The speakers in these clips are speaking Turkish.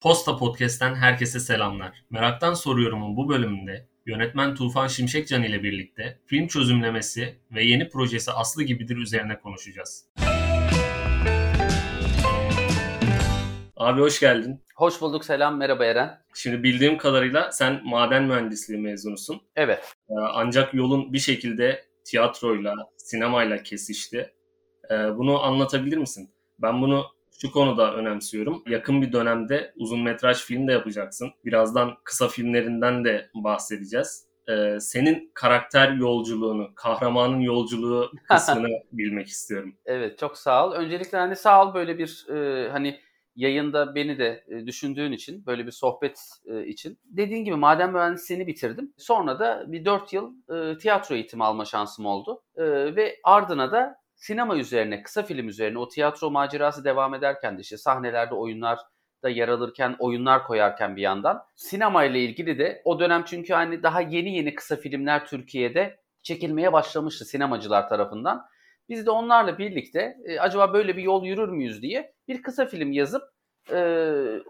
Posta Podcast'ten herkese selamlar. Meraktan Soruyorum'un bu bölümünde yönetmen Tufan Şimşekcan ile birlikte film çözümlemesi ve yeni projesi Aslı Gibidir üzerine konuşacağız. Abi hoş geldin. Hoş bulduk. Selam. Merhaba Eren. Şimdi bildiğim kadarıyla sen maden mühendisliği mezunusun. Evet. Ee, Ancak yolun bir şekilde tiyatroyla, sinemayla kesişti. Ee, Bunu anlatabilir misin? Ben bunu şu konuda önemsiyorum. Yakın bir dönemde uzun metraj film de yapacaksın. Birazdan kısa filmlerinden de bahsedeceğiz. Ee, Senin karakter yolculuğunu, kahramanın yolculuğu kısmını bilmek istiyorum. Evet. Çok sağ ol. Öncelikle hani sağ ol böyle bir e, hani yayında beni de e, düşündüğün için, böyle bir sohbet e, için. Dediğin gibi maden mühendisliğini bitirdim. Sonra da bir 4 yıl e, tiyatro eğitimi alma şansım oldu. Ve ardına da sinema üzerine, kısa film üzerine o tiyatro macerası devam ederken de işte sahnelerde oyunlar da yer alırken, oyunlar koyarken bir yandan. Sinema ile ilgili de o dönem çünkü hani daha yeni yeni kısa filmler Türkiye'de çekilmeye başlamıştı sinemacılar tarafından. Biz de onlarla birlikte e, acaba böyle bir yol yürür müyüz diye bir kısa film yazıp e,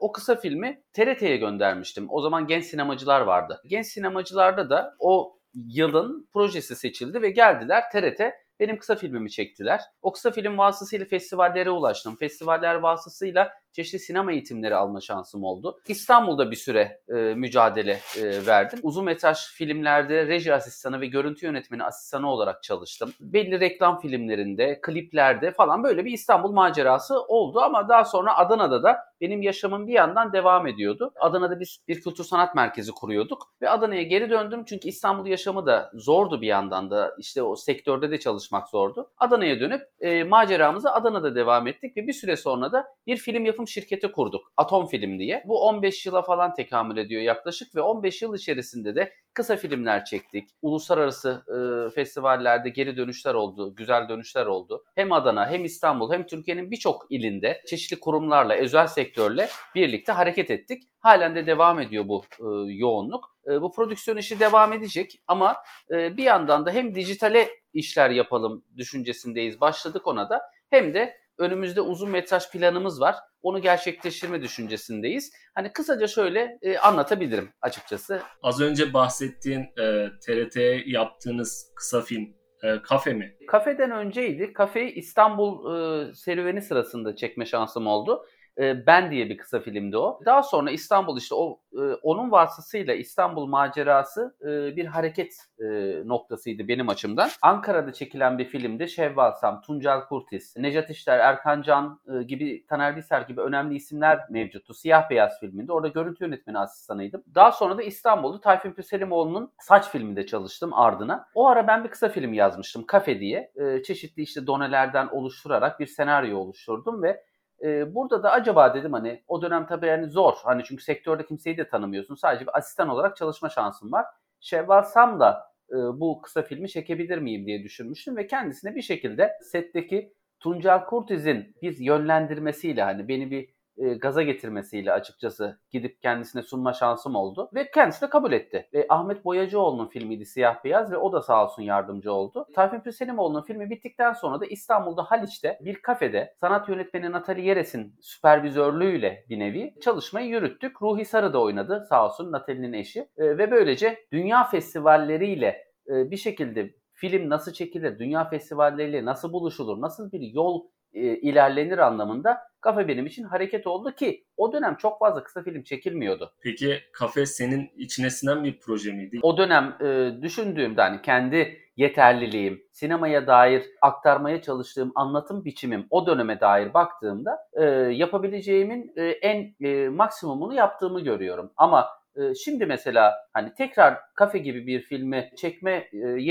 o kısa filmi TRT'ye göndermiştim. O zaman genç sinemacılar vardı. Genç sinemacılarda da o yılın projesi seçildi ve geldiler TRT benim kısa filmimi çektiler. O kısa film vasıtasıyla festivallere ulaştım. Festivaller vasıtasıyla çeşitli sinema eğitimleri alma şansım oldu. İstanbul'da bir süre e, mücadele e, verdim. Uzun metraj filmlerde reji asistanı ve görüntü yönetmeni asistanı olarak çalıştım. Belli reklam filmlerinde, kliplerde falan böyle bir İstanbul macerası oldu ama daha sonra Adana'da da benim yaşamım bir yandan devam ediyordu. Adana'da biz bir kültür sanat merkezi kuruyorduk ve Adana'ya geri döndüm çünkü İstanbul yaşamı da zordu bir yandan da işte o sektörde de çalışmak zordu. Adana'ya dönüp e, maceramızı Adana'da devam ettik ve bir süre sonra da bir film yapım şirketi kurduk. Atom Film diye. Bu 15 yıla falan tekamül ediyor yaklaşık ve 15 yıl içerisinde de kısa filmler çektik. Uluslararası e, festivallerde geri dönüşler oldu, güzel dönüşler oldu. Hem Adana hem İstanbul hem Türkiye'nin birçok ilinde çeşitli kurumlarla, özel sektörle birlikte hareket ettik. Halen de devam ediyor bu e, yoğunluk. E, bu prodüksiyon işi devam edecek ama e, bir yandan da hem dijitale işler yapalım düşüncesindeyiz. Başladık ona da. Hem de önümüzde uzun metraj planımız var. Onu gerçekleştirme düşüncesindeyiz. Hani kısaca şöyle e, anlatabilirim açıkçası. Az önce bahsettiğin e, TRT'ye yaptığınız kısa film e, Kafe mi? Kafeden önceydi. Kafeyi İstanbul e, serüveni sırasında çekme şansım oldu. E, ben diye bir kısa filmdi o. Daha sonra İstanbul işte o e, onun vasıtasıyla İstanbul macerası e, bir hareket e, noktasıydı benim açımdan. Ankara'da çekilen bir filmdi. Şevval Sam, Tuncel Kurtiz, Necat İşler, Erkan Can gibi, Taner Diser gibi önemli isimler mevcuttu. Siyah Beyaz filminde. Orada görüntü yönetmeni asistanıydım. Daha sonra da İstanbul'da Tayfun Püselimoğlu'nun Saç filminde çalıştım ardına. O ara ben bir kısa film yazmıştım. Kafe diye. Çeşitli işte donelerden oluşturarak bir senaryo oluşturdum ve ee, burada da acaba dedim hani o dönem tabii yani zor. Hani çünkü sektörde kimseyi de tanımıyorsun. Sadece bir asistan olarak çalışma şansım var. Şevval Sam da e, bu kısa filmi çekebilir miyim diye düşünmüştüm ve kendisine bir şekilde setteki Tuncel Kurtiz'in bir yönlendirmesiyle hani beni bir e, gaza getirmesiyle açıkçası gidip kendisine sunma şansım oldu. Ve kendisi de kabul etti. Ve Ahmet Boyacıoğlu'nun filmiydi Siyah Beyaz ve o da sağ olsun yardımcı oldu. Tayfun Pürselimoğlu'nun filmi bittikten sonra da İstanbul'da Haliç'te bir kafede sanat yönetmeni Natali Yeres'in süpervizörlüğüyle bir nevi çalışmayı yürüttük. Ruhi Sarı da oynadı sağ olsun Natali'nin eşi. E, ve böylece dünya festivalleriyle e, bir şekilde film nasıl çekilir, dünya festivalleriyle nasıl buluşulur, nasıl bir yol e, ilerlenir anlamında kafe benim için hareket oldu ki o dönem çok fazla kısa film çekilmiyordu. Peki kafe senin içine sinen bir proje miydi? O dönem e, düşündüğümde hani kendi yeterliliğim, sinemaya dair aktarmaya çalıştığım anlatım biçimim o döneme dair baktığımda e, yapabileceğimin e, en e, maksimumunu yaptığımı görüyorum. Ama e, Şimdi mesela hani tekrar kafe gibi bir filmi çekmeye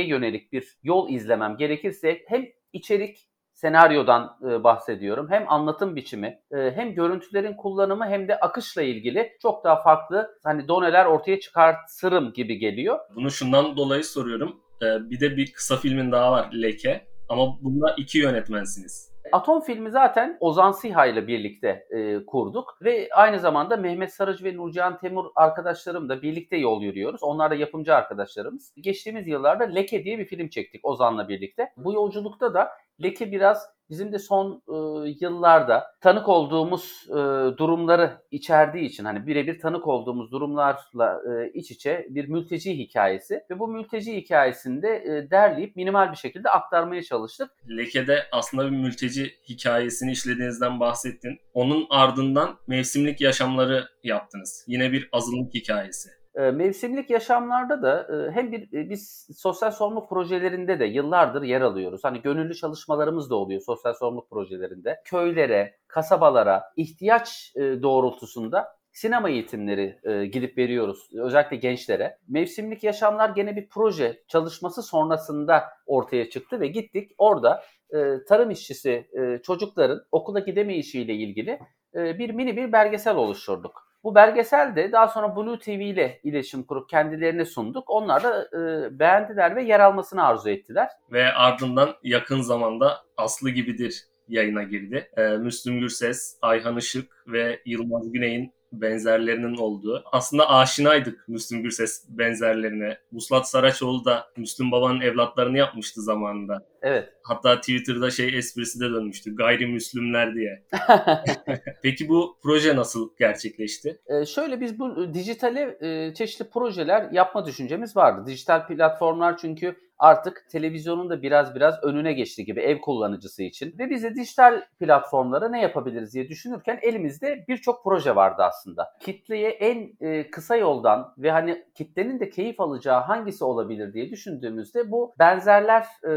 yönelik bir yol izlemem gerekirse hem içerik senaryodan e, bahsediyorum. Hem anlatım biçimi, e, hem görüntülerin kullanımı hem de akışla ilgili çok daha farklı hani doneler ortaya çıkartırım gibi geliyor. Bunu şundan dolayı soruyorum. E, bir de bir kısa filmin daha var Leke. Ama bunda iki yönetmensiniz. Atom filmi zaten Ozan Siha ile birlikte e, kurduk ve aynı zamanda Mehmet Sarıcı ve Nurcan Temur arkadaşlarım da birlikte yol yürüyoruz. Onlar da yapımcı arkadaşlarımız. Geçtiğimiz yıllarda Leke diye bir film çektik Ozan'la birlikte. Bu yolculukta da Leke biraz bizim de son e, yıllarda tanık olduğumuz e, durumları içerdiği için hani birebir tanık olduğumuz durumlarla e, iç içe bir mülteci hikayesi ve bu mülteci hikayesinde e, derleyip minimal bir şekilde aktarmaya çalıştık. Leke'de aslında bir mülteci hikayesini işlediğinizden bahsettin. Onun ardından mevsimlik yaşamları yaptınız. Yine bir azınlık hikayesi. E, mevsimlik yaşamlarda da e, hem bir e, biz sosyal sorumluluk projelerinde de yıllardır yer alıyoruz. Hani gönüllü çalışmalarımız da oluyor sosyal sorumluluk projelerinde. Köylere, kasabalara ihtiyaç doğrultusunda sinema eğitimleri gidip veriyoruz. Özellikle gençlere. Mevsimlik yaşamlar gene bir proje çalışması sonrasında ortaya çıktı ve gittik orada tarım işçisi çocukların okula gidemeyişiyle ilgili bir mini bir belgesel oluşturduk. Bu belgesel de daha sonra Blue TV ile iletişim kurup kendilerine sunduk. Onlar da e, beğendiler ve yer almasını arzu ettiler. Ve ardından yakın zamanda Aslı Gibidir yayına girdi. E, Müslüm Gürses, Ayhan Işık ve Yılmaz Güney'in benzerlerinin olduğu. Aslında aşinaydık Müslüm Gürses benzerlerine. Vuslat Saraçoğlu da Müslüm Baba'nın evlatlarını yapmıştı zamanında. Evet. Hatta Twitter'da şey esprisi de dönmüştü. Gayrimüslimler diye. Peki bu proje nasıl gerçekleşti? Ee, şöyle biz bu dijitale e, çeşitli projeler yapma düşüncemiz vardı. Dijital platformlar çünkü artık televizyonun da biraz biraz önüne geçti gibi ev kullanıcısı için. Ve biz de dijital platformlara ne yapabiliriz diye düşünürken elimizde birçok proje vardı aslında. Kitleye en e, kısa yoldan ve hani kitlenin de keyif alacağı hangisi olabilir diye düşündüğümüzde bu benzerler e,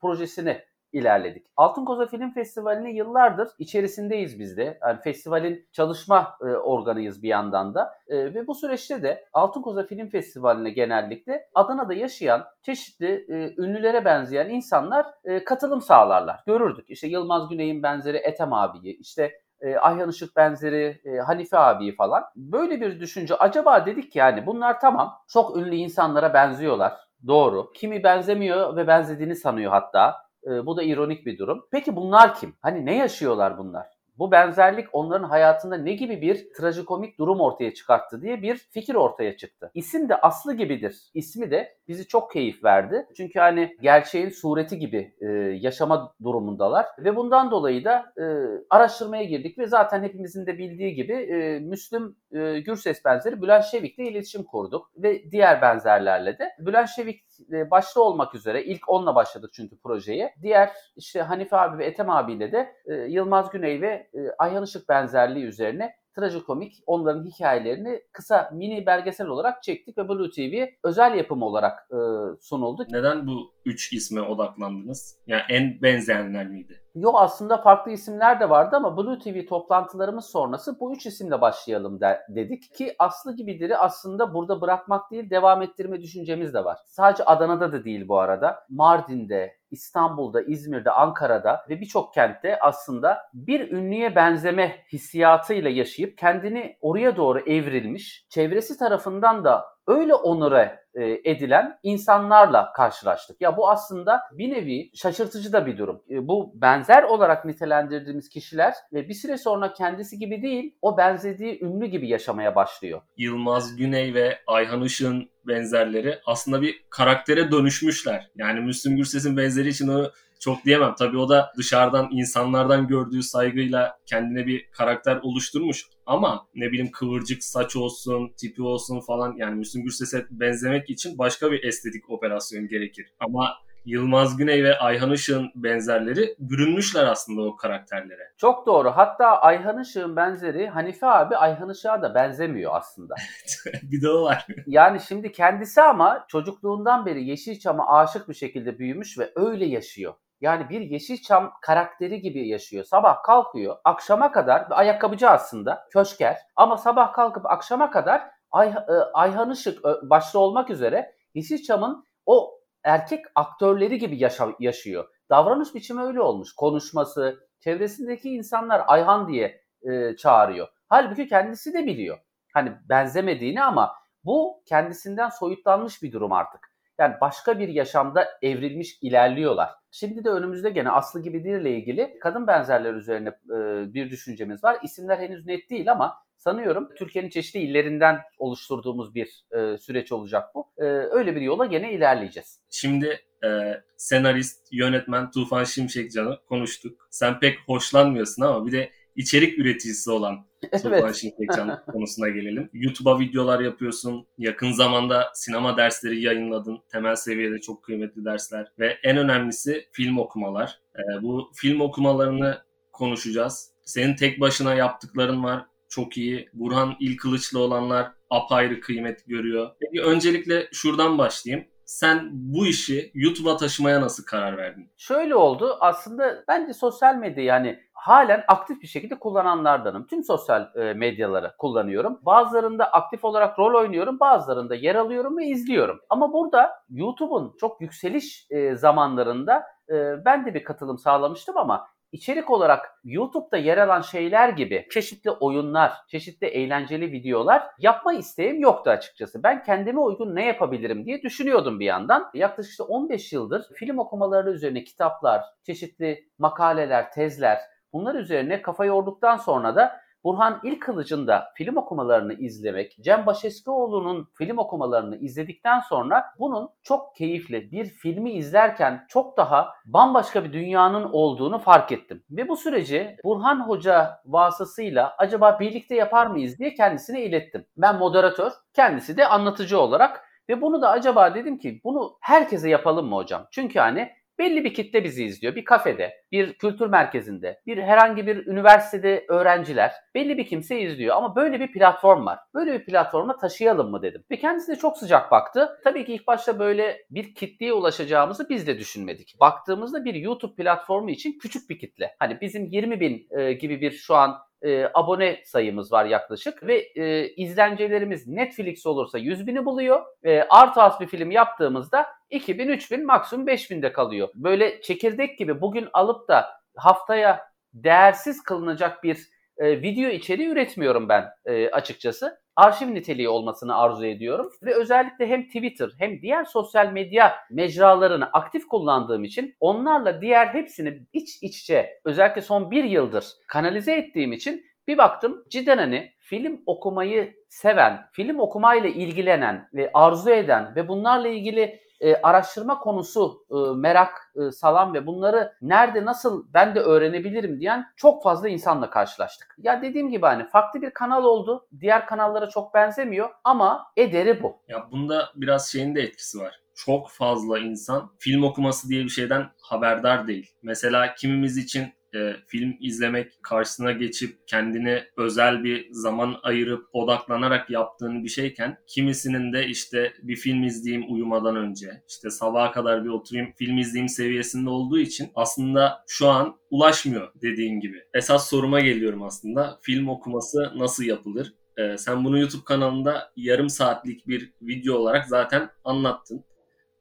projesini ilerledik. Altın Koza Film Festivali'ne yıllardır içerisindeyiz biz de. Yani festivalin çalışma e, organıyız bir yandan da. E, ve bu süreçte de Altın Koza Film Festivali'ne genellikle Adana'da yaşayan çeşitli e, ünlülere benzeyen insanlar e, katılım sağlarlar. Görürdük. İşte Yılmaz Güney'in benzeri Ethem abiyi, işte e, Ayhan Işık benzeri e, Hanife abiyi falan. Böyle bir düşünce acaba dedik ki yani bunlar tamam çok ünlü insanlara benziyorlar. Doğru. Kimi benzemiyor ve benzediğini sanıyor hatta. E, bu da ironik bir durum. Peki bunlar kim? Hani ne yaşıyorlar bunlar? Bu benzerlik onların hayatında ne gibi bir trajikomik durum ortaya çıkarttı diye bir fikir ortaya çıktı. İsim de aslı gibidir. İsmi de bizi çok keyif verdi. Çünkü hani gerçeğin sureti gibi e, yaşama durumundalar ve bundan dolayı da e, araştırmaya girdik ve zaten hepimizin de bildiği gibi e, Müslüm e, Gürses benzeri Bülent Şevik'le iletişim kurduk ve diğer benzerlerle de. Bülent Şevik başta olmak üzere ilk onunla başladık çünkü projeye. Diğer işte Hanife abi ve Ethem abiyle de e, Yılmaz Güney ve e, Ayhan Işık benzerliği üzerine trajikomik onların hikayelerini kısa mini belgesel olarak çektik ve Blue TV özel yapım olarak e, sunuldu. Neden bu üç isme odaklandınız? Yani en benzeyenler miydi? Yok aslında farklı isimler de vardı ama Blue TV toplantılarımız sonrası bu üç isimle başlayalım de, dedik ki Aslı gibidir'i aslında burada bırakmak değil devam ettirme düşüncemiz de var. Sadece Adana'da da değil bu arada. Mardin'de, İstanbul'da, İzmir'de, Ankara'da ve birçok kentte aslında bir ünlüye benzeme hissiyatıyla yaşayıp kendini oraya doğru evrilmiş, çevresi tarafından da öyle onure e, edilen insanlarla karşılaştık. Ya bu aslında bir nevi şaşırtıcı da bir durum. E, bu benzer olarak nitelendirdiğimiz kişiler ve bir süre sonra kendisi gibi değil, o benzediği ünlü gibi yaşamaya başlıyor. Yılmaz Güney ve Ayhan Işık'ın benzerleri aslında bir karaktere dönüşmüşler. Yani Müslüm Gürses'in benzeri için onu çok diyemem. Tabii o da dışarıdan insanlardan gördüğü saygıyla kendine bir karakter oluşturmuş. Ama ne bileyim kıvırcık saç olsun, tipi olsun falan yani Müslüm Gürses'e benzemek için başka bir estetik operasyon gerekir. Ama Yılmaz Güney ve Ayhan Işık'ın benzerleri bürünmüşler aslında o karakterlere. Çok doğru. Hatta Ayhan Işık'ın benzeri Hanife abi Ayhan Işık'a da benzemiyor aslında. bir de o var. Yani şimdi kendisi ama çocukluğundan beri Yeşilçam'a aşık bir şekilde büyümüş ve öyle yaşıyor. Yani bir Yeşilçam karakteri gibi yaşıyor. Sabah kalkıyor, akşama kadar ayakkabıcı aslında, köşker. Ama sabah kalkıp akşama kadar Ay, e, Ayhan Işık başta olmak üzere Yeşilçam'ın o erkek aktörleri gibi yaşa, yaşıyor. Davranış biçimi öyle olmuş. Konuşması, çevresindeki insanlar Ayhan diye e, çağırıyor. Halbuki kendisi de biliyor. Hani benzemediğini ama bu kendisinden soyutlanmış bir durum artık. Yani başka bir yaşamda evrilmiş ilerliyorlar. Şimdi de önümüzde gene Aslı gibi ile ilgili kadın benzerler üzerine e, bir düşüncemiz var. İsimler henüz net değil ama sanıyorum Türkiye'nin çeşitli illerinden oluşturduğumuz bir e, süreç olacak bu. E, öyle bir yola gene ilerleyeceğiz. Şimdi e, senarist, yönetmen Tufan Şimşekcan'ı konuştuk. Sen pek hoşlanmıyorsun ama bir de içerik üreticisi olan Evet. Şimşekcan konusuna gelelim. YouTube'a videolar yapıyorsun. Yakın zamanda sinema dersleri yayınladın. Temel seviyede çok kıymetli dersler. Ve en önemlisi film okumalar. E, bu film okumalarını konuşacağız. Senin tek başına yaptıkların var. Çok iyi. Burhan İlkılıçlı olanlar apayrı kıymet görüyor. Peki öncelikle şuradan başlayayım. Sen bu işi YouTube'a taşımaya nasıl karar verdin? Şöyle oldu. Aslında bence sosyal medya yani halen aktif bir şekilde kullananlardanım. Tüm sosyal e, medyaları kullanıyorum. Bazılarında aktif olarak rol oynuyorum, bazılarında yer alıyorum ve izliyorum. Ama burada YouTube'un çok yükseliş e, zamanlarında e, ben de bir katılım sağlamıştım ama içerik olarak YouTube'da yer alan şeyler gibi çeşitli oyunlar, çeşitli eğlenceli videolar yapma isteğim yoktu açıkçası. Ben kendime uygun ne yapabilirim diye düşünüyordum bir yandan. Yaklaşık işte 15 yıldır film okumaları üzerine kitaplar, çeşitli makaleler, tezler bunlar üzerine kafa yorduktan sonra da Burhan İlkılıç'ın da film okumalarını izlemek, Cem Başeskioğlu'nun film okumalarını izledikten sonra bunun çok keyifli bir filmi izlerken çok daha bambaşka bir dünyanın olduğunu fark ettim. Ve bu süreci Burhan Hoca vasıtasıyla acaba birlikte yapar mıyız diye kendisine ilettim. Ben moderatör, kendisi de anlatıcı olarak ve bunu da acaba dedim ki bunu herkese yapalım mı hocam? Çünkü hani belli bir kitle bizi izliyor. Bir kafede, bir kültür merkezinde, bir herhangi bir üniversitede öğrenciler belli bir kimse izliyor. Ama böyle bir platform var. Böyle bir platforma taşıyalım mı dedim. Ve kendisi de çok sıcak baktı. Tabii ki ilk başta böyle bir kitleye ulaşacağımızı biz de düşünmedik. Baktığımızda bir YouTube platformu için küçük bir kitle. Hani bizim 20 bin e, gibi bir şu an e, abone sayımız var yaklaşık ve e, izlencelerimiz Netflix olursa 100 bini buluyor. E, artı az bir film yaptığımızda 2000, 3000 maksimum 5000'de kalıyor. Böyle çekirdek gibi bugün alıp da haftaya değersiz kılınacak bir e, video içeriği üretmiyorum ben e, açıkçası. Arşiv niteliği olmasını arzu ediyorum. Ve özellikle hem Twitter hem diğer sosyal medya mecralarını aktif kullandığım için onlarla diğer hepsini iç içe özellikle son bir yıldır kanalize ettiğim için bir baktım cidden hani film okumayı seven, film okumayla ilgilenen ve arzu eden ve bunlarla ilgili e, araştırma konusu e, merak e, salan ve bunları nerede nasıl ben de öğrenebilirim diyen çok fazla insanla karşılaştık. Ya dediğim gibi hani farklı bir kanal oldu. Diğer kanallara çok benzemiyor ama ederi bu. Ya bunda biraz şeyin de etkisi var. Çok fazla insan film okuması diye bir şeyden haberdar değil. Mesela kimimiz için e, film izlemek, karşısına geçip kendine özel bir zaman ayırıp odaklanarak yaptığın bir şeyken kimisinin de işte bir film izleyeyim uyumadan önce, işte sabaha kadar bir oturayım film izleyeyim seviyesinde olduğu için aslında şu an ulaşmıyor dediğin gibi. Esas soruma geliyorum aslında. Film okuması nasıl yapılır? Ee, sen bunu YouTube kanalında yarım saatlik bir video olarak zaten anlattın.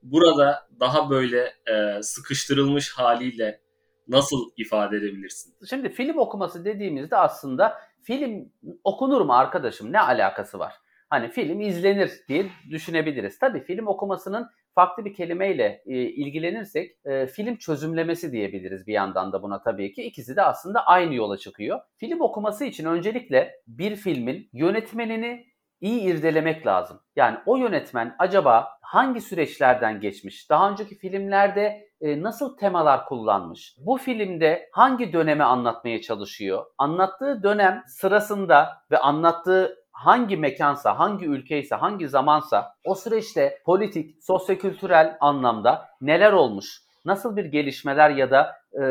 Burada daha böyle e, sıkıştırılmış haliyle nasıl ifade edebilirsin? Şimdi film okuması dediğimizde aslında film okunur mu arkadaşım ne alakası var? Hani film izlenir diye düşünebiliriz. Tabii film okumasının farklı bir kelimeyle e, ilgilenirsek e, film çözümlemesi diyebiliriz bir yandan da buna tabii ki. İkisi de aslında aynı yola çıkıyor. Film okuması için öncelikle bir filmin yönetmenini iyi irdelemek lazım. Yani o yönetmen acaba hangi süreçlerden geçmiş? Daha önceki filmlerde e, nasıl temalar kullanmış? Bu filmde hangi dönemi anlatmaya çalışıyor? Anlattığı dönem sırasında ve anlattığı hangi mekansa, hangi ülkeyse, hangi zamansa o süreçte politik, sosyokültürel anlamda neler olmuş? Nasıl bir gelişmeler ya da e,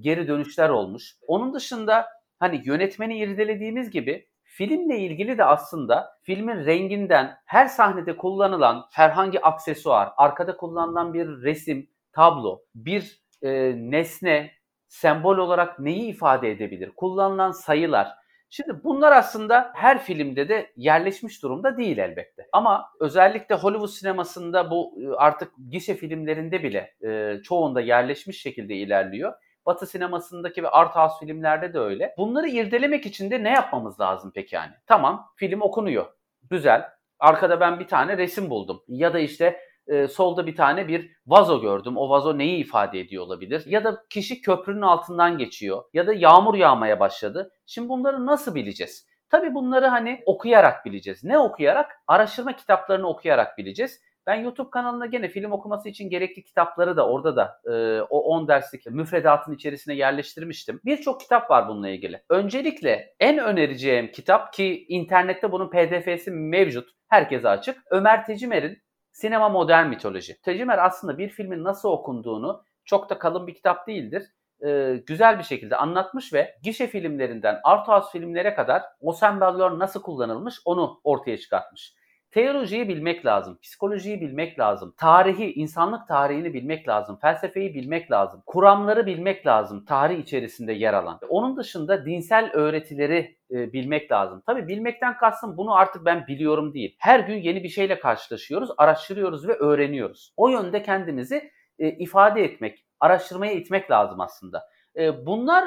geri dönüşler olmuş? Onun dışında hani yönetmeni irdelediğimiz gibi Filmle ilgili de aslında filmin renginden her sahnede kullanılan herhangi aksesuar, arkada kullanılan bir resim, tablo, bir e, nesne, sembol olarak neyi ifade edebilir? Kullanılan sayılar. Şimdi bunlar aslında her filmde de yerleşmiş durumda değil elbette. Ama özellikle Hollywood sinemasında bu artık gişe filmlerinde bile e, çoğunda yerleşmiş şekilde ilerliyor. Batı sinemasındaki ve art house filmlerde de öyle. Bunları irdelemek için de ne yapmamız lazım peki yani? Tamam film okunuyor. Güzel. Arkada ben bir tane resim buldum. Ya da işte e, solda bir tane bir vazo gördüm. O vazo neyi ifade ediyor olabilir? Ya da kişi köprünün altından geçiyor. Ya da yağmur yağmaya başladı. Şimdi bunları nasıl bileceğiz? Tabii bunları hani okuyarak bileceğiz. Ne okuyarak? Araştırma kitaplarını okuyarak bileceğiz. Ben YouTube kanalına gene film okuması için gerekli kitapları da orada da e, o 10 derslik müfredatın içerisine yerleştirmiştim. Birçok kitap var bununla ilgili. Öncelikle en önereceğim kitap ki internette bunun pdf'si mevcut. Herkese açık. Ömer Tecimer'in Sinema Modern Mitoloji. Tecimer aslında bir filmin nasıl okunduğunu çok da kalın bir kitap değildir e, güzel bir şekilde anlatmış ve gişe filmlerinden art filmlere kadar o semboller nasıl kullanılmış onu ortaya çıkartmış. Teolojiyi bilmek lazım, psikolojiyi bilmek lazım, tarihi, insanlık tarihini bilmek lazım, felsefeyi bilmek lazım, kuramları bilmek lazım tarih içerisinde yer alan. Onun dışında dinsel öğretileri e, bilmek lazım. Tabi bilmekten kastım bunu artık ben biliyorum değil. Her gün yeni bir şeyle karşılaşıyoruz, araştırıyoruz ve öğreniyoruz. O yönde kendimizi e, ifade etmek, araştırmaya itmek lazım aslında. E, bunlar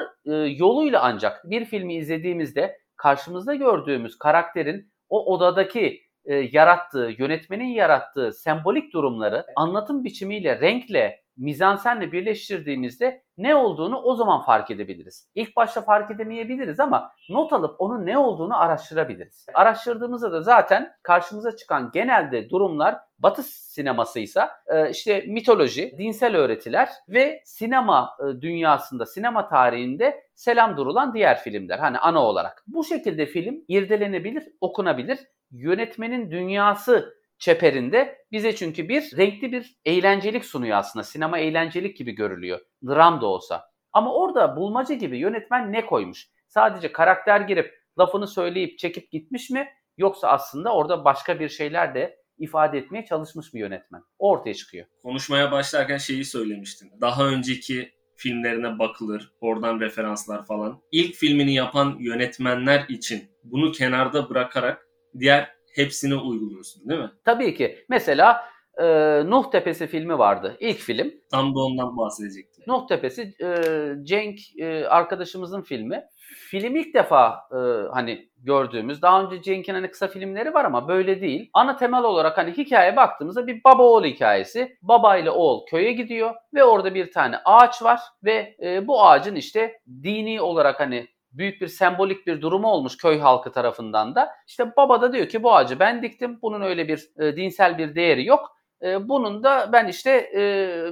yoluyla ancak bir filmi izlediğimizde karşımızda gördüğümüz karakterin o odadaki e, yarattığı, yönetmenin yarattığı sembolik durumları anlatım biçimiyle, renkle, mizansenle birleştirdiğimizde ne olduğunu o zaman fark edebiliriz. İlk başta fark edemeyebiliriz ama not alıp onun ne olduğunu araştırabiliriz. Araştırdığımızda da zaten karşımıza çıkan genelde durumlar Batı sinemasıysa e, işte mitoloji, dinsel öğretiler ve sinema e, dünyasında, sinema tarihinde selam durulan diğer filmler. Hani ana olarak. Bu şekilde film irdelenebilir, okunabilir. Yönetmenin dünyası çeperinde bize çünkü bir renkli bir eğlencelik sunuyor aslında. Sinema eğlencelik gibi görülüyor. Dram da olsa. Ama orada bulmaca gibi yönetmen ne koymuş? Sadece karakter girip lafını söyleyip çekip gitmiş mi? Yoksa aslında orada başka bir şeyler de ifade etmeye çalışmış bir yönetmen. O ortaya çıkıyor. Konuşmaya başlarken şeyi söylemiştin. Daha önceki filmlerine bakılır, oradan referanslar falan. İlk filmini yapan yönetmenler için bunu kenarda bırakarak diğer hepsini uyguluyorsun değil mi? Tabii ki. Mesela e, Nuh Tepesi filmi vardı. İlk film. Tam da ondan bahsedecektim. Nuh Tepesi e, Cenk e, arkadaşımızın filmi. Film ilk defa e, hani gördüğümüz, daha önce Cenk'in hani kısa filmleri var ama böyle değil. Ana temel olarak hani hikaye baktığımızda bir baba oğul hikayesi. Baba ile oğul köye gidiyor ve orada bir tane ağaç var ve e, bu ağacın işte dini olarak hani büyük bir sembolik bir durumu olmuş köy halkı tarafından da. İşte baba da diyor ki bu ağacı ben diktim. Bunun öyle bir e, dinsel bir değeri yok. E, bunun da ben işte e,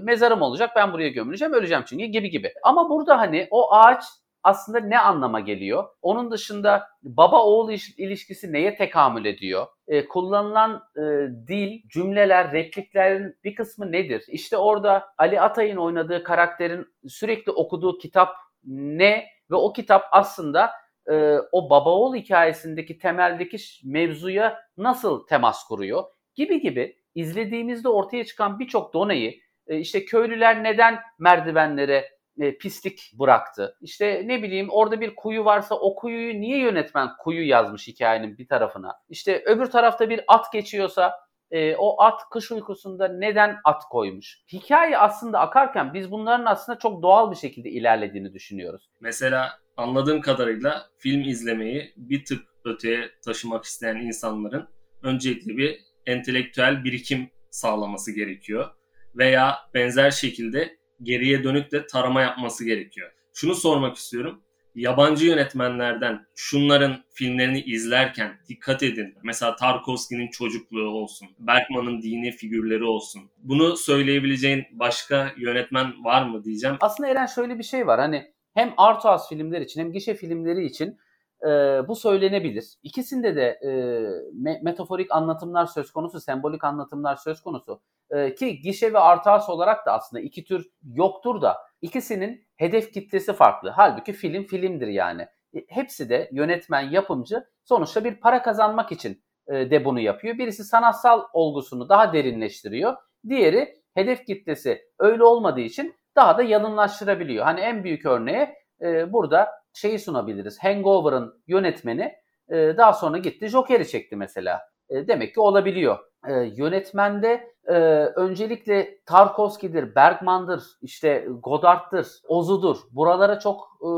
mezarım olacak. Ben buraya gömüleceğim, öleceğim çünkü gibi gibi. Ama burada hani o ağaç aslında ne anlama geliyor? Onun dışında baba oğul ilişkisi neye tekamül ediyor? E, kullanılan e, dil, cümleler, repliklerin bir kısmı nedir? İşte orada Ali Atay'ın oynadığı karakterin sürekli okuduğu kitap ne? Ve o kitap aslında e, o baba oğul hikayesindeki temeldeki mevzuya nasıl temas kuruyor? Gibi gibi izlediğimizde ortaya çıkan birçok doneyi e, işte köylüler neden merdivenlere e, pislik bıraktı. İşte ne bileyim orada bir kuyu varsa o kuyuyu niye yönetmen kuyu yazmış hikayenin bir tarafına? İşte öbür tarafta bir at geçiyorsa e, o at kış uykusunda neden at koymuş? Hikaye aslında akarken biz bunların aslında çok doğal bir şekilde ilerlediğini düşünüyoruz. Mesela anladığım kadarıyla film izlemeyi bir tık öteye taşımak isteyen insanların öncelikle bir entelektüel birikim sağlaması gerekiyor. Veya benzer şekilde geriye dönük de tarama yapması gerekiyor. Şunu sormak istiyorum. Yabancı yönetmenlerden şunların filmlerini izlerken dikkat edin. Mesela Tarkovski'nin çocukluğu olsun, Bergman'ın dini figürleri olsun. Bunu söyleyebileceğin başka yönetmen var mı diyeceğim. Aslında Eren şöyle bir şey var. Hani hem art house filmler için hem gişe filmleri için e, bu söylenebilir. İkisinde de e, me- metaforik anlatımlar söz konusu, sembolik anlatımlar söz konusu. E, ki gişe ve artas olarak da aslında iki tür yoktur da ikisinin hedef kitlesi farklı. Halbuki film filmdir yani. E, hepsi de yönetmen, yapımcı sonuçta bir para kazanmak için e, de bunu yapıyor. Birisi sanatsal olgusunu daha derinleştiriyor. Diğeri hedef kitlesi öyle olmadığı için daha da yalınlaştırabiliyor. Hani en büyük örneği e, burada şeyi sunabiliriz. Hangover'ın yönetmeni daha sonra gitti Joker'i çekti mesela. Demek ki olabiliyor. E, yönetmende e, öncelikle Tarkovski'dir, Bergman'dır, işte Godard'dır, Ozu'dur. Buralara çok e,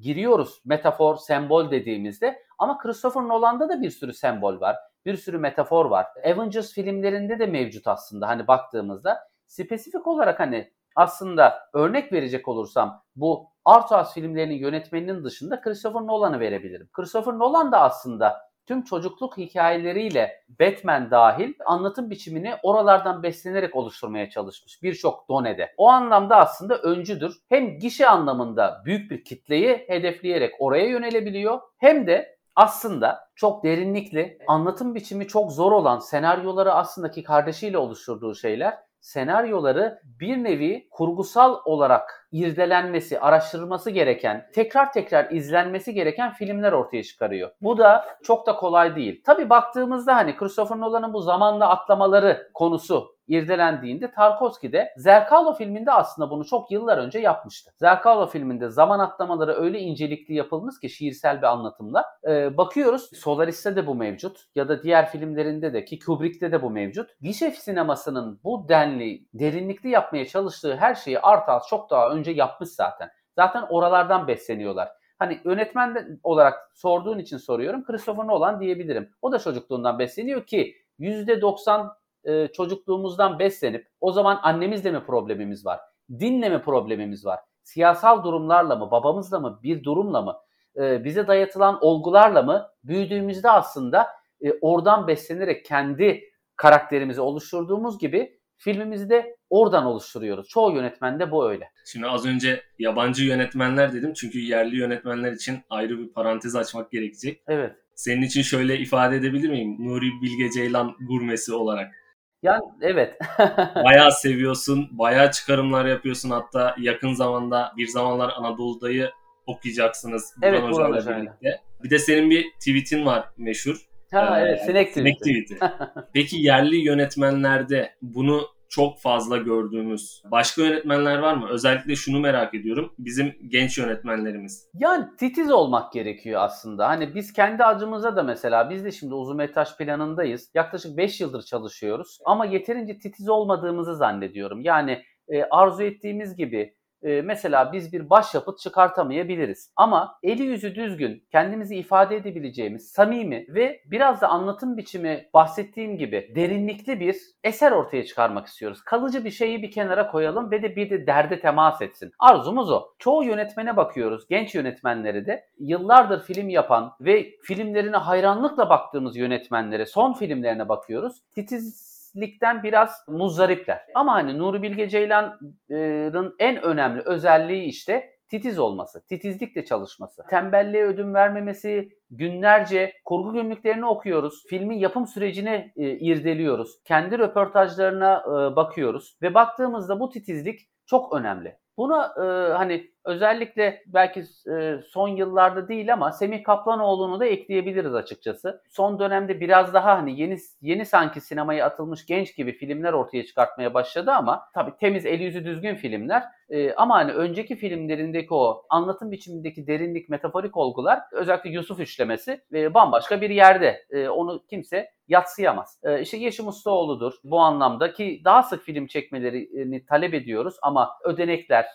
giriyoruz metafor, sembol dediğimizde. Ama Christopher Nolan'da da bir sürü sembol var. Bir sürü metafor var. Avengers filmlerinde de mevcut aslında hani baktığımızda. Spesifik olarak hani aslında örnek verecek olursam bu Art House filmlerinin yönetmeninin dışında Christopher Nolan'ı verebilirim. Christopher Nolan da aslında tüm çocukluk hikayeleriyle Batman dahil anlatım biçimini oralardan beslenerek oluşturmaya çalışmış birçok donede. O anlamda aslında öncüdür. Hem gişe anlamında büyük bir kitleyi hedefleyerek oraya yönelebiliyor hem de aslında çok derinlikli, anlatım biçimi çok zor olan senaryoları aslında ki kardeşiyle oluşturduğu şeyler senaryoları bir nevi kurgusal olarak irdelenmesi, araştırılması gereken, tekrar tekrar izlenmesi gereken filmler ortaya çıkarıyor. Bu da çok da kolay değil. Tabi baktığımızda hani Christopher Nolan'ın bu zamanla atlamaları konusu irdelendiğinde Tarkovski'de Zerkalo filminde aslında bunu çok yıllar önce yapmıştı. Zerkalo filminde zaman atlamaları öyle incelikli yapılmış ki şiirsel bir anlatımla. Ee, bakıyoruz Solaris'te de bu mevcut ya da diğer filmlerinde de ki Kubrick'te de bu mevcut. Gişe sinemasının bu denli, derinlikli yapmaya çalıştığı her şeyi art az çok daha önce yapmış zaten. Zaten oralardan besleniyorlar. Hani yönetmen olarak sorduğun için soruyorum. Christopher Nolan diyebilirim. O da çocukluğundan besleniyor ki %90 e, çocukluğumuzdan beslenip o zaman annemizle mi problemimiz var? Dinle mi problemimiz var? Siyasal durumlarla mı, babamızla mı, bir durumla mı, e, bize dayatılan olgularla mı büyüdüğümüzde aslında e, oradan beslenerek kendi karakterimizi oluşturduğumuz gibi filmimizi de oradan oluşturuyoruz. Çoğu yönetmende bu öyle. Şimdi az önce yabancı yönetmenler dedim çünkü yerli yönetmenler için ayrı bir parantez açmak gerekecek. Evet. Senin için şöyle ifade edebilir miyim? Nuri Bilge Ceylan gurmesi olarak. Yani evet. bayağı seviyorsun, bayağı çıkarımlar yapıyorsun. Hatta yakın zamanda bir zamanlar Anadolu'dayı okuyacaksınız Burhan evet, Hoca'yla Burhan birlikte. Bir de senin bir tweetin var meşhur. Ha ee, evet, sinek tweeti. Sinek tweeti. Peki yerli yönetmenlerde bunu çok fazla gördüğümüz başka yönetmenler var mı? Özellikle şunu merak ediyorum. Bizim genç yönetmenlerimiz. Yani titiz olmak gerekiyor aslında. Hani biz kendi acımıza da mesela biz de şimdi uzun metraj planındayız. Yaklaşık 5 yıldır çalışıyoruz. Ama yeterince titiz olmadığımızı zannediyorum. Yani e, arzu ettiğimiz gibi e, mesela biz bir başyapıt çıkartamayabiliriz. Ama eli yüzü düzgün, kendimizi ifade edebileceğimiz, samimi ve biraz da anlatım biçimi bahsettiğim gibi derinlikli bir eser ortaya çıkarmak istiyoruz. Kalıcı bir şeyi bir kenara koyalım ve de bir de derde temas etsin. Arzumuz o. Çoğu yönetmene bakıyoruz, genç yönetmenleri de yıllardır film yapan ve filmlerine hayranlıkla baktığımız yönetmenlere, son filmlerine bakıyoruz. Titiz titizlikten biraz muzdaripler. Ama hani Nuri Bilge Ceylan'ın en önemli özelliği işte titiz olması, titizlikle çalışması, tembelliğe ödün vermemesi, günlerce kurgu günlüklerini okuyoruz, filmin yapım sürecini e, irdeliyoruz, kendi röportajlarına e, bakıyoruz ve baktığımızda bu titizlik çok önemli. Buna e, hani özellikle belki e, son yıllarda değil ama Semih Kaplanoğlu'nu da ekleyebiliriz açıkçası. Son dönemde biraz daha hani yeni yeni sanki sinemaya atılmış genç gibi filmler ortaya çıkartmaya başladı ama tabii temiz eli yüzü düzgün filmler. E, ama hani önceki filmlerindeki o anlatım biçimindeki derinlik, metaforik olgular özellikle Yusuf üçlemesi e, bambaşka bir yerde. Onu kimse yatsıyamaz. E, işte Yeşim Ustaoğlu'dur bu anlamda ki daha sık film çekmelerini talep ediyoruz ama ödenekler,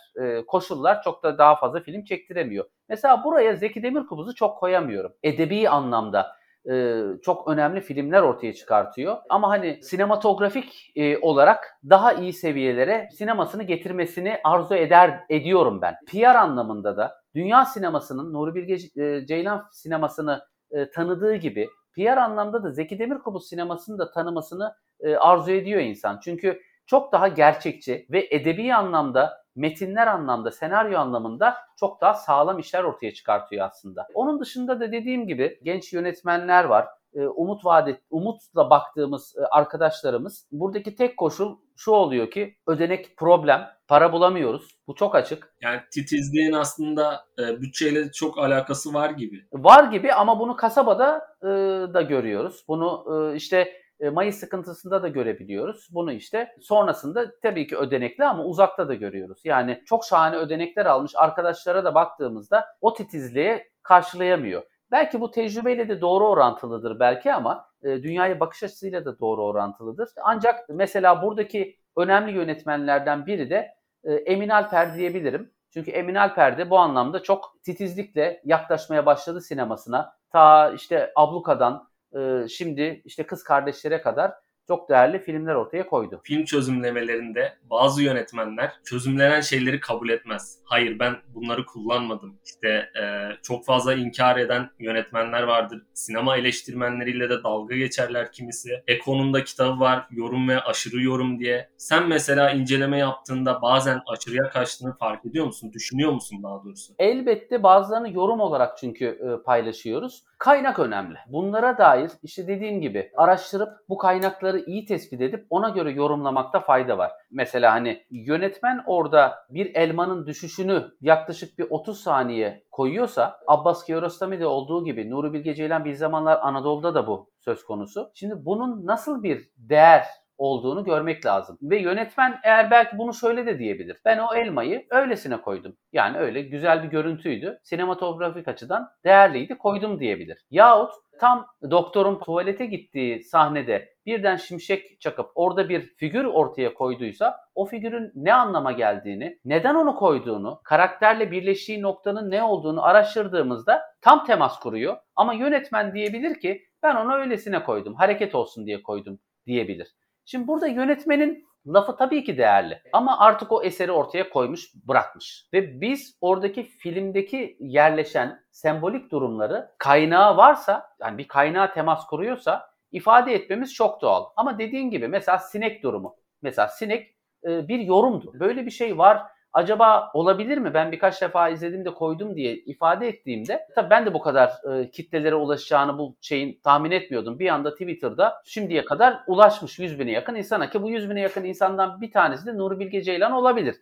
koşullar çok da daha fazla film çektiremiyor. Mesela buraya Zeki Demirkubuz'u çok koyamıyorum. Edebi anlamda e, çok önemli filmler ortaya çıkartıyor. Ama hani sinematografik e, olarak daha iyi seviyelere sinemasını getirmesini arzu eder ediyorum ben. PR anlamında da dünya sinemasının Nuri Bilge e, Ceylan sinemasını e, tanıdığı gibi PR anlamda da Zeki Demirkubuz sinemasını da tanımasını e, arzu ediyor insan. Çünkü çok daha gerçekçi ve edebi anlamda, metinler anlamda, senaryo anlamında çok daha sağlam işler ortaya çıkartıyor aslında. Onun dışında da dediğim gibi genç yönetmenler var. E, umut vadet, umutla baktığımız e, arkadaşlarımız. Buradaki tek koşul şu oluyor ki ödenek problem, para bulamıyoruz. Bu çok açık. Yani titizliğin aslında e, bütçeyle çok alakası var gibi. Var gibi ama bunu kasabada e, da görüyoruz. Bunu e, işte Mayıs sıkıntısında da görebiliyoruz. Bunu işte sonrasında tabii ki ödenekli ama uzakta da görüyoruz. Yani çok şahane ödenekler almış arkadaşlara da baktığımızda o titizliğe karşılayamıyor. Belki bu tecrübeyle de doğru orantılıdır belki ama e, dünyaya bakış açısıyla da doğru orantılıdır. Ancak mesela buradaki önemli yönetmenlerden biri de e, Emin Alper diyebilirim. Çünkü Emin Alper de bu anlamda çok titizlikle yaklaşmaya başladı sinemasına. Ta işte Abluka'dan e, şimdi işte kız kardeşlere kadar çok değerli filmler ortaya koydu. Film çözümlemelerinde bazı yönetmenler çözümlenen şeyleri kabul etmez. Hayır ben bunları kullanmadım. İşte e, çok fazla inkar eden yönetmenler vardır. Sinema eleştirmenleriyle de dalga geçerler kimisi. Eko'nun kitabı var yorum ve aşırı yorum diye. Sen mesela inceleme yaptığında bazen aşırıya kaçtığını fark ediyor musun? Düşünüyor musun daha doğrusu? Elbette bazılarını yorum olarak çünkü e, paylaşıyoruz. Kaynak önemli. Bunlara dair işte dediğim gibi araştırıp bu kaynakları iyi tespit edip ona göre yorumlamakta fayda var. Mesela hani yönetmen orada bir elmanın düşüşünü yaklaşık bir 30 saniye koyuyorsa Abbas Kiarostami'de olduğu gibi Nuri Bilge Ceylan bir zamanlar Anadolu'da da bu söz konusu. Şimdi bunun nasıl bir değer olduğunu görmek lazım. Ve yönetmen eğer belki bunu şöyle de diyebilir. Ben o elmayı öylesine koydum. Yani öyle güzel bir görüntüydü. Sinematografik açıdan değerliydi koydum diyebilir. Yahut tam doktorun tuvalete gittiği sahnede birden şimşek çakıp orada bir figür ortaya koyduysa o figürün ne anlama geldiğini, neden onu koyduğunu, karakterle birleştiği noktanın ne olduğunu araştırdığımızda tam temas kuruyor. Ama yönetmen diyebilir ki ben onu öylesine koydum, hareket olsun diye koydum diyebilir. Şimdi burada yönetmenin lafı tabii ki değerli ama artık o eseri ortaya koymuş, bırakmış. Ve biz oradaki filmdeki yerleşen sembolik durumları kaynağı varsa, yani bir kaynağa temas kuruyorsa ifade etmemiz çok doğal. Ama dediğin gibi mesela sinek durumu. Mesela sinek e, bir yorumdu. Böyle bir şey var acaba olabilir mi? Ben birkaç defa izledim de koydum diye ifade ettiğimde tabii ben de bu kadar e, kitlelere ulaşacağını bu şeyin tahmin etmiyordum. Bir anda Twitter'da şimdiye kadar ulaşmış 100 bine yakın insana ki bu 100 bine yakın insandan bir tanesi de Nuri Bilge Ceylan olabilir.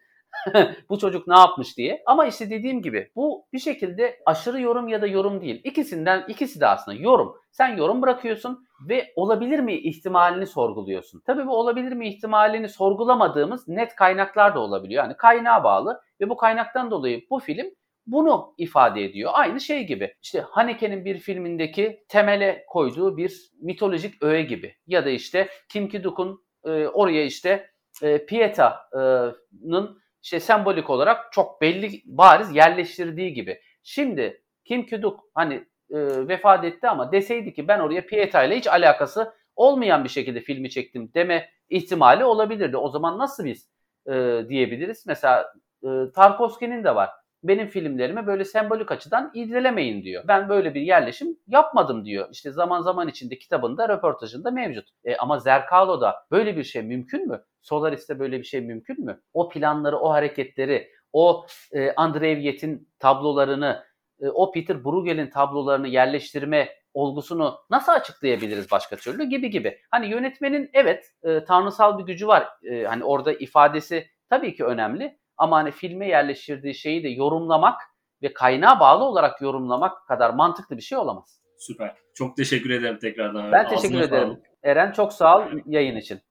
bu çocuk ne yapmış diye. Ama işte dediğim gibi bu bir şekilde aşırı yorum ya da yorum değil. İkisinden ikisi de aslında yorum. Sen yorum bırakıyorsun ve olabilir mi ihtimalini sorguluyorsun. Tabii bu olabilir mi ihtimalini sorgulamadığımız net kaynaklar da olabiliyor. Yani kaynağa bağlı ve bu kaynaktan dolayı bu film bunu ifade ediyor. Aynı şey gibi. İşte Haneke'nin bir filmindeki temele koyduğu bir mitolojik öğe gibi. Ya da işte Kim Ki-duk'un e, oraya işte e, Pieta'nın işte sembolik olarak çok belli bariz yerleştirdiği gibi. Şimdi Kim Ki-duk hani e, vefat etti ama deseydi ki ben oraya Pieta ile hiç alakası olmayan bir şekilde filmi çektim deme ihtimali olabilirdi. O zaman nasıl biz e, diyebiliriz? Mesela e, Tarkovski'nin de var. Benim filmlerimi böyle sembolik açıdan irdelemeyin diyor. Ben böyle bir yerleşim yapmadım diyor. İşte zaman zaman içinde kitabında, röportajında mevcut. E, ama Zerkalo'da böyle bir şey mümkün mü? Solaris'te böyle bir şey mümkün mü? O planları, o hareketleri, o e, Andrei Viet'in tablolarını, e, o Peter Bruegel'in tablolarını yerleştirme olgusunu nasıl açıklayabiliriz başka türlü gibi gibi. Hani yönetmenin evet e, tanrısal bir gücü var. E, hani orada ifadesi tabii ki önemli ama hani filme yerleştirdiği şeyi de yorumlamak ve kaynağa bağlı olarak yorumlamak kadar mantıklı bir şey olamaz. Süper. Çok teşekkür ederim tekrardan. Ben teşekkür Ağzına ederim. Sağlık. Eren çok sağ ol yayın için.